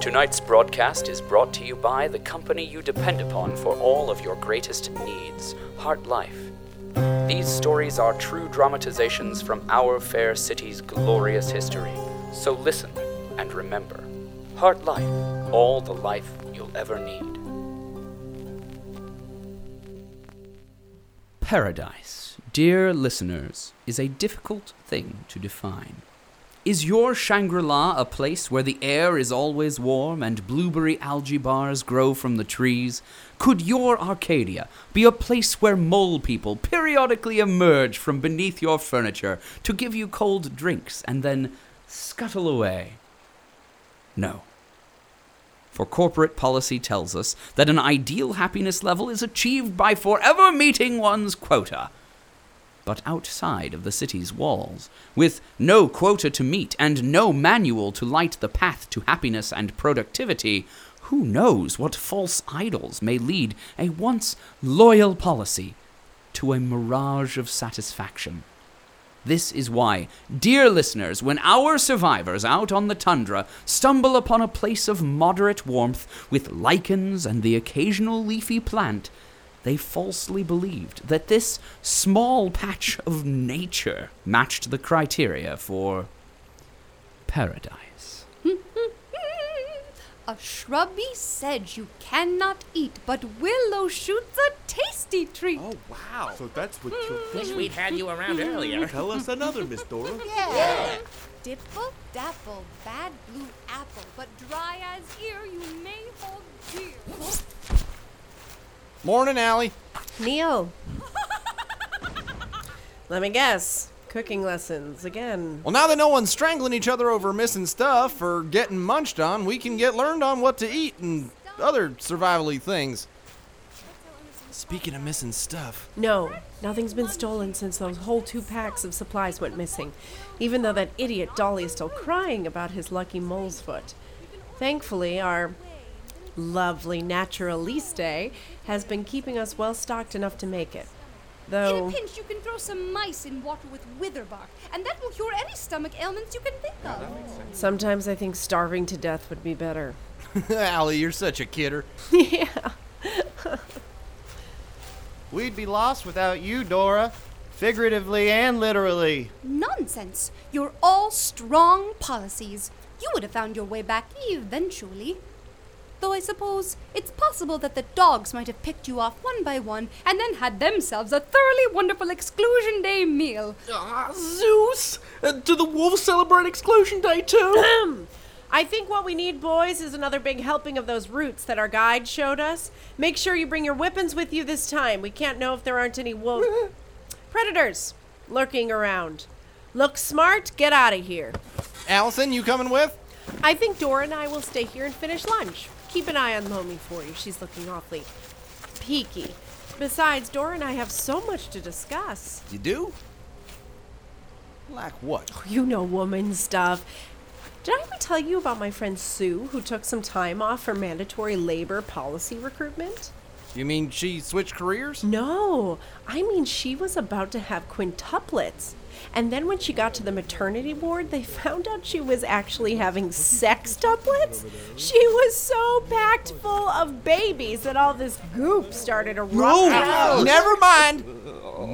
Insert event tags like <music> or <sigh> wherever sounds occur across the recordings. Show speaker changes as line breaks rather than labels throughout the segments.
Tonight's broadcast is brought to you by the company you depend upon for all of your greatest needs, HartLife. These stories are true dramatizations from our fair city's glorious history. So listen and remember HartLife, all the life you'll ever need. Paradise, dear listeners, is a difficult thing to define. Is your Shangri La a place where the air is always warm and blueberry algae bars grow from the trees? Could your Arcadia be a place where mole people periodically emerge from beneath your furniture to give you cold drinks and then scuttle away? No. For corporate policy tells us that an ideal happiness level is achieved by forever meeting one's quota. But outside of the city's walls, with no quota to meet and no manual to light the path to happiness and productivity, who knows what false idols may lead a once loyal policy to a mirage of satisfaction? This is why, dear listeners, when our survivors out on the tundra stumble upon a place of moderate warmth with lichens and the occasional leafy plant, they falsely believed that this small patch of nature matched the criteria for paradise. <laughs>
A shrubby sedge you cannot eat, but willow shoots a tasty treat.
Oh, wow. So that's what you're mm.
Wish we'd had you around earlier. <laughs>
Tell us another, Miss Dora. <laughs>
Dipple dapple, bad blue apple, but dry as ear you may hold dear.
Morning, Allie.
Neal. <laughs> Let me guess. Cooking lessons again.
Well, now that no one's strangling each other over missing stuff or getting munched on, we can get learned on what to eat and other survivally things. Speaking of missing stuff,
No, nothing's been stolen since those whole two packs of supplies went missing, even though that idiot Dolly is still crying about his lucky mole's foot. Thankfully, our lovely naturaliste has been keeping us well stocked enough to make it. Though.
In a pinch, you can throw some mice in water with wither bark, and that will cure any stomach ailments you can think of.
sometimes I think starving to death would be better. <laughs>
Allie, you're such a kidder. <laughs>
yeah. <laughs>
We'd be lost without you, Dora. Figuratively and literally.
Nonsense! You're all strong policies. You would have found your way back eventually. Though I suppose it's possible that the dogs might have picked you off one by one and then had themselves a thoroughly wonderful exclusion day meal.
Ah, Zeus! Uh, do the wolves celebrate Exclusion Day too?
I think what we need, boys, is another big helping of those roots that our guide showed us. Make sure you bring your weapons with you this time. We can't know if there aren't any wolf <laughs> predators lurking around. Look smart, get out of here.
Alison, you coming with?
I think Dora and I will stay here and finish lunch. Keep an eye on Lomi for you. She's looking awfully peaky. Besides, Dora and I have so much to discuss.
You do? Like what?
Oh, you know woman stuff. Did I ever tell you about my friend Sue, who took some time off for mandatory labor policy recruitment?
You mean she switched careers?
No, I mean she was about to have quintuplets. And then when she got to the maternity ward, they <laughs> found out she was actually having sextuplets. She was so packed full of babies that all this goop started to erupting. out.
Never mind.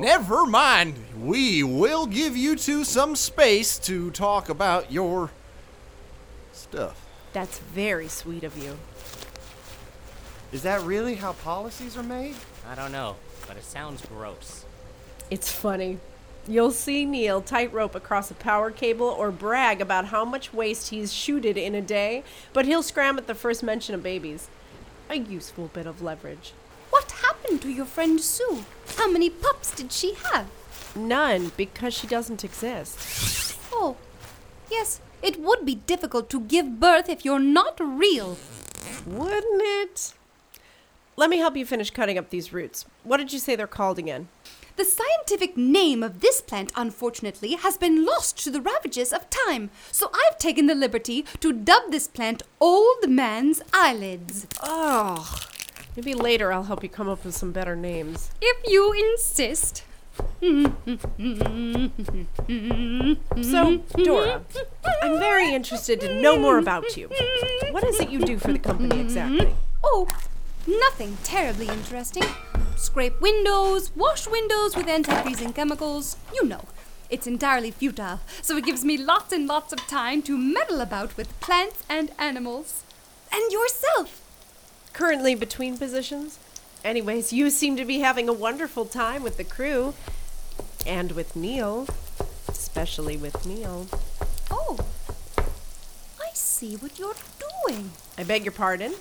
Never mind. We will give you two some space to talk about your stuff.
That's very sweet of you.
Is that really how policies are made?
I don't know, but it sounds gross.
It's funny. You'll see Neal tightrope across a power cable or brag about how much waste he's shooted in a day, but he'll scram at the first mention of babies. A useful bit of leverage.
What happened to your friend Sue? How many pups did she have?
None, because she doesn't exist.
Oh, yes, it would be difficult to give birth if you're not real.
Wouldn't it? Let me help you finish cutting up these roots. What did you say they're called again?
The scientific name of this plant, unfortunately, has been lost to the ravages of time, so I've taken the liberty to dub this plant Old Man's Eyelids.
Oh, maybe later I'll help you come up with some better names.
If you insist.
So, Dora, I'm very interested to know more about you. What is it you do for the company exactly?
Oh, nothing terribly interesting. Scrape windows, wash windows with anti-freezing chemicals. You know, it's entirely futile, so it gives me lots and lots of time to meddle about with plants and animals. And yourself.
Currently between positions? Anyways, you seem to be having a wonderful time with the crew. And with Neal. Especially with Neal.
Oh, I see what you're doing.
I beg your pardon?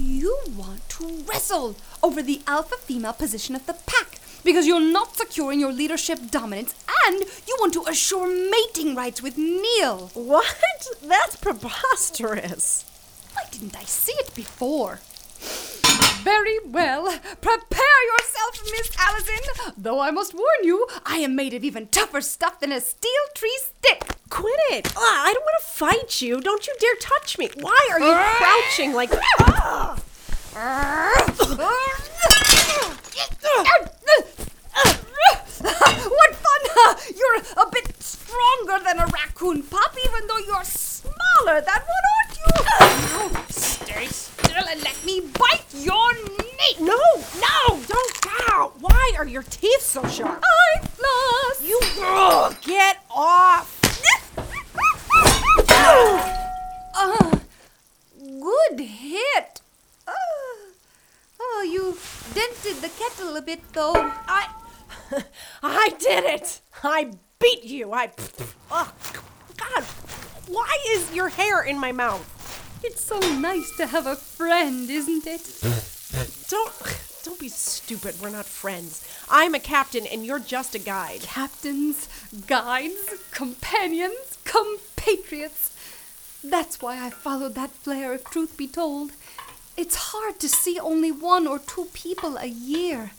You want to wrestle over the alpha female position of the pack because you're not securing your leadership dominance and you want to assure mating rights with Neal.
What? That's preposterous.
Why didn't I see it before? Very well. Prepare yourself, Miss Alison. Though I must warn you, I am made of even tougher stuff than a steel tree stick.
Quit it! Ugh, I don't fight you. Don't you dare touch me. Why are you crouching like.
What fun! You're a bit stronger than a raccoon pup, even though you're smaller than one, aren't you? Now, stay still and let me bite your knee.
No, no, don't ow! Why are your teeth so sharp?
I lost.
You Ugh, get off!
Uh, good hit. Uh, oh, you dented the kettle a bit, though.
I, I did it! I beat you! I, oh, God, why is your hair in my mouth?
It's so nice to have a friend, isn't it?
Don't, don't be stupid. We're not friends. I'm a captain, and you're just a guide.
Captains, guides, companions, compatriots. That's why I followed that flare, if truth be told. It's hard to see only one or two people a year.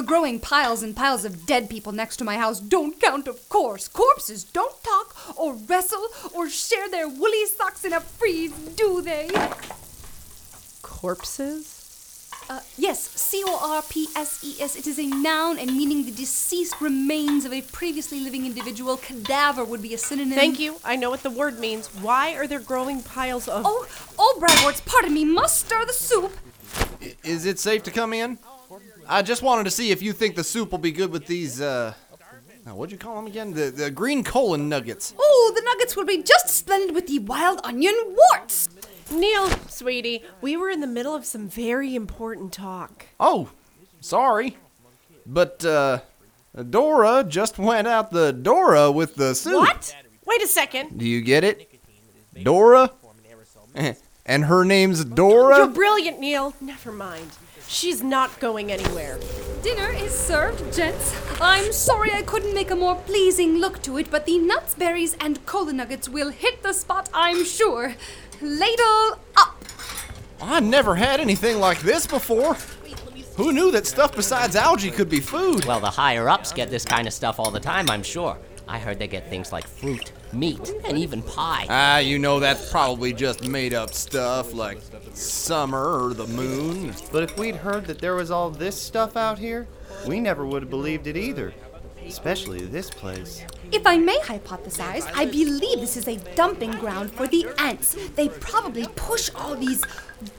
The growing piles and piles of dead people next to my house don't count, of course. Corpses don't talk, or wrestle, or share their woolly socks in a freeze, do they?
Corpses?
Uh, yes, C O R P S E S. It is a noun and meaning the deceased remains of a previously living individual. Cadaver would be a synonym.
Thank you. I know what the word means. Why are there growing piles of.
Oh, oh, Bradwards, pardon me. Must stir the soup.
I- Is it safe to come in? I just wanted to see if you think the soup will be good with these, uh. now, what'd you call them again? The, the green colon nuggets.
Oh, the nuggets will be just splendid with the wild onion warts.
Neal, sweetie, we were in the middle of some very important talk.
Oh, sorry. But, uh. Dora just went out the Dora with the soup.
What? Wait a second.
Do you get it? Dora? <laughs> and her name's Dora?
You're brilliant, Neal. Never mind. She's not going anywhere.
Dinner is served, gents. I'm sorry I couldn't make a more pleasing look to it, but the nuts, berries, and cola nuggets will hit the spot, I'm sure. Ladle up.
I never had anything like this before. Who knew that stuff besides algae could be food?
Well, the higher ups get this kind of stuff all the time, I'm sure. I heard they get things like fruit, meat, and even pie.
Ah, you know that's probably just made up stuff like summer or the moon.
But if we'd heard that there was all this stuff out here, we never would have believed it either. Especially this place.
If I may hypothesize, I believe this is a dumping ground for the ants. They probably push all these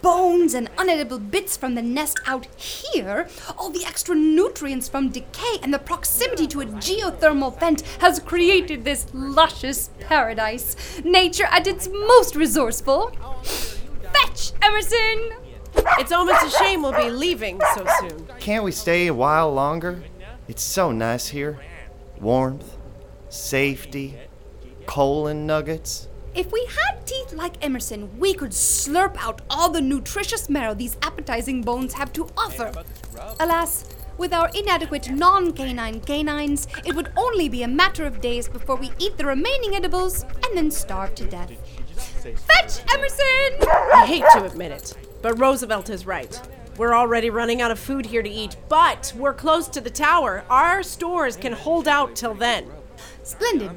bones and unedible bits from the nest out here. All the extra nutrients from decay and the proximity to a geothermal vent has created this luscious paradise. Nature at its most resourceful. Fetch, Emerson!
It's almost a shame we'll be leaving so soon.
Can't we stay a while longer? It's so nice here. Warmth, safety, colon nuggets.
If we had teeth like Emerson, we could slurp out all the nutritious marrow these appetizing bones have to offer. Alas, with our inadequate non canine canines, it would only be a matter of days before we eat the remaining edibles and then starve to death. Fetch, Emerson!
I hate to admit it, but Roosevelt is right. We're already running out of food here to eat, but we're close to the tower. Our stores can hold out till then.
Splendid.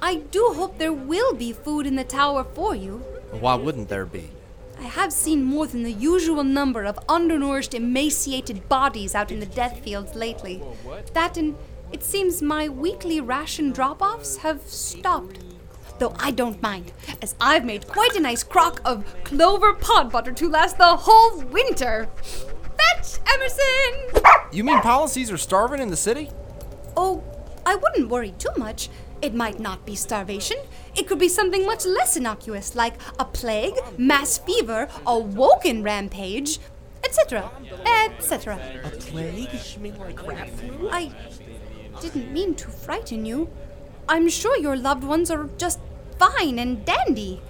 I do hope there will be food in the tower for you.
Why wouldn't there be?
I have seen more than the usual number of undernourished, emaciated bodies out in the death fields lately. That and It seems my weekly ration drop offs have stopped. Though I don't mind, as I've made quite a nice crock of clover pod butter to last the whole winter. Fetch, Emerson!
You mean policies are starving in the city?
Oh, I wouldn't worry too much. It might not be starvation. It could be something much less innocuous, like a plague, mass fever, a woken rampage, etc. etc.
A plague? You mean like rat flu?
I didn't mean to frighten you. I'm sure your loved ones are just fine and dandy.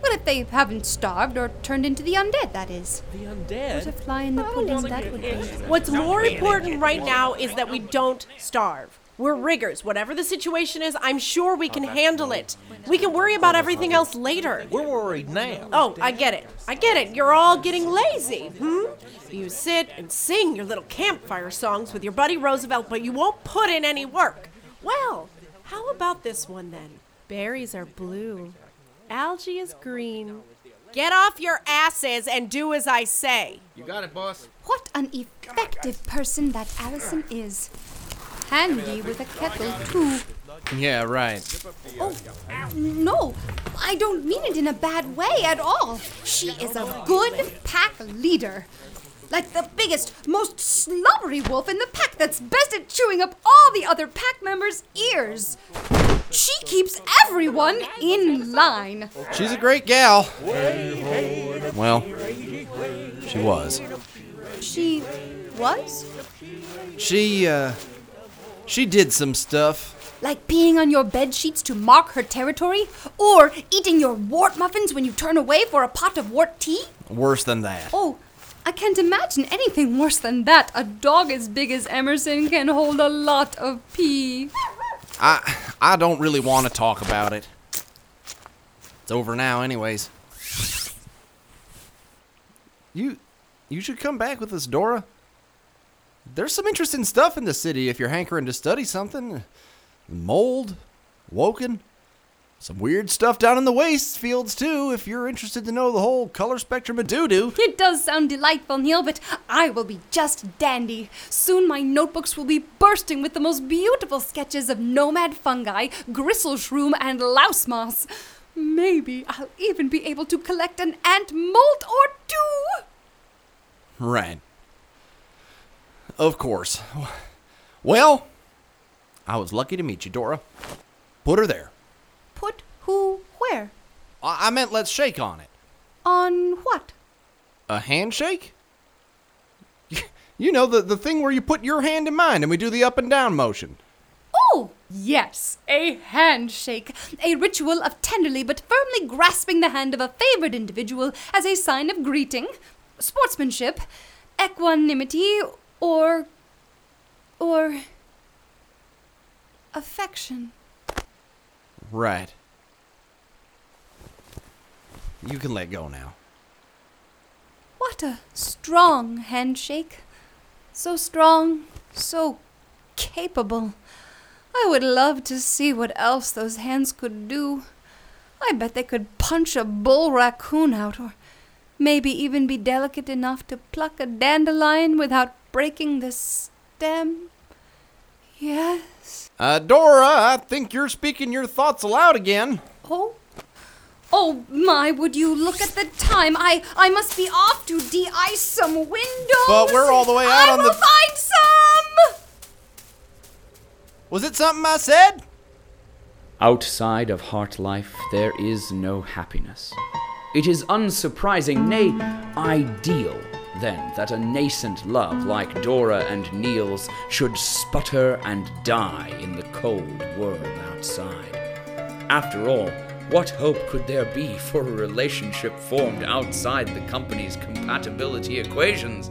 What if they haven't starved or turned into the undead, that is.
The
What a
undead?
fly in the pudding that would be.
What's more important right now is that we don't starve. We're riggers. Whatever the situation is, I'm sure we can handle it. We can worry about everything else later.
We're worried now.
Oh, I get it. I get it. You're all getting lazy, hmm? You sit and sing your little campfire songs with your buddy Roosevelt, but you won't put in any work. Well, how about this one then? Berries are blue, algae is green. Get off your asses and do as I say.
You got it, boss.
What an effective person that Alison is. Handy with a kettle, too.
Yeah, right.
Oh, no, I don't mean it in a bad way at all. She is a good pack leader. Like the biggest, most slobbery wolf in the pack that's best at chewing up all the other pack members' ears. She keeps everyone in line.
She's a great gal. Well, she was.
She was?
She, uh, she did some stuff.
Like peeing on your bed sheets to mark her territory? Or eating your wart muffins when you turn away for a pot of wart tea?
Worse than that.
Oh, I can't imagine anything worse than that. A dog as big as Emerson can hold a lot of pee.
I, I don't really want to talk about it. It's over now, anyways. You, you should come back with us, Dora. There's some interesting stuff in the city if you're hankering to study something. Mold, Woken, some weird stuff down in the waste fields too. If you're interested to know the whole color spectrum of doo doo.
It does sound delightful, Neal, but I will be just dandy. Soon my notebooks will be bursting with the most beautiful sketches of nomad fungi, gristle shroom, and louse moss. Maybe I'll even be able to collect an ant molt or two.
Right. Of course. Well, I was lucky to meet you, Dora. Put her there.
Put who where?
I, I meant let's shake on it.
On what?
A handshake? You know, the, the thing where you put your hand in mine and we do the up and down motion.
Oh, yes, a handshake. A ritual of tenderly but firmly grasping the hand of a favored individual as a sign of greeting, sportsmanship, equanimity, or. or. affection.
Right. You can let go now.
What a strong handshake. So strong, so capable. I would love to see what else those hands could do. I bet they could punch a bull raccoon out, or maybe even be delicate enough to pluck a dandelion without breaking the stem. Yes.
Uh, Dora, I think you're speaking your thoughts aloud again.
Oh. Oh my, would you look at the time? I I must be off to de-ice some windows.
But we're all the way out
I
on
will
the-
find some.
Was it something I said?
Outside of HartLife, there is no happiness. It is unsurprising, nay, ideal, then, that a nascent love like Dora and Neil's should sputter and die in the cold world outside. After all, what hope could there be for a relationship formed outside the company's compatibility equations?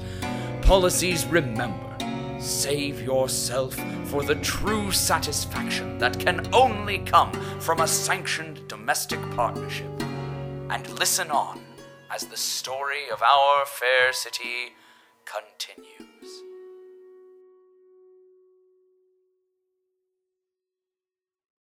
Policies remember. Save yourself for the true satisfaction that can only come from a sanctioned domestic partnership. And listen on as the story of our fair city continues.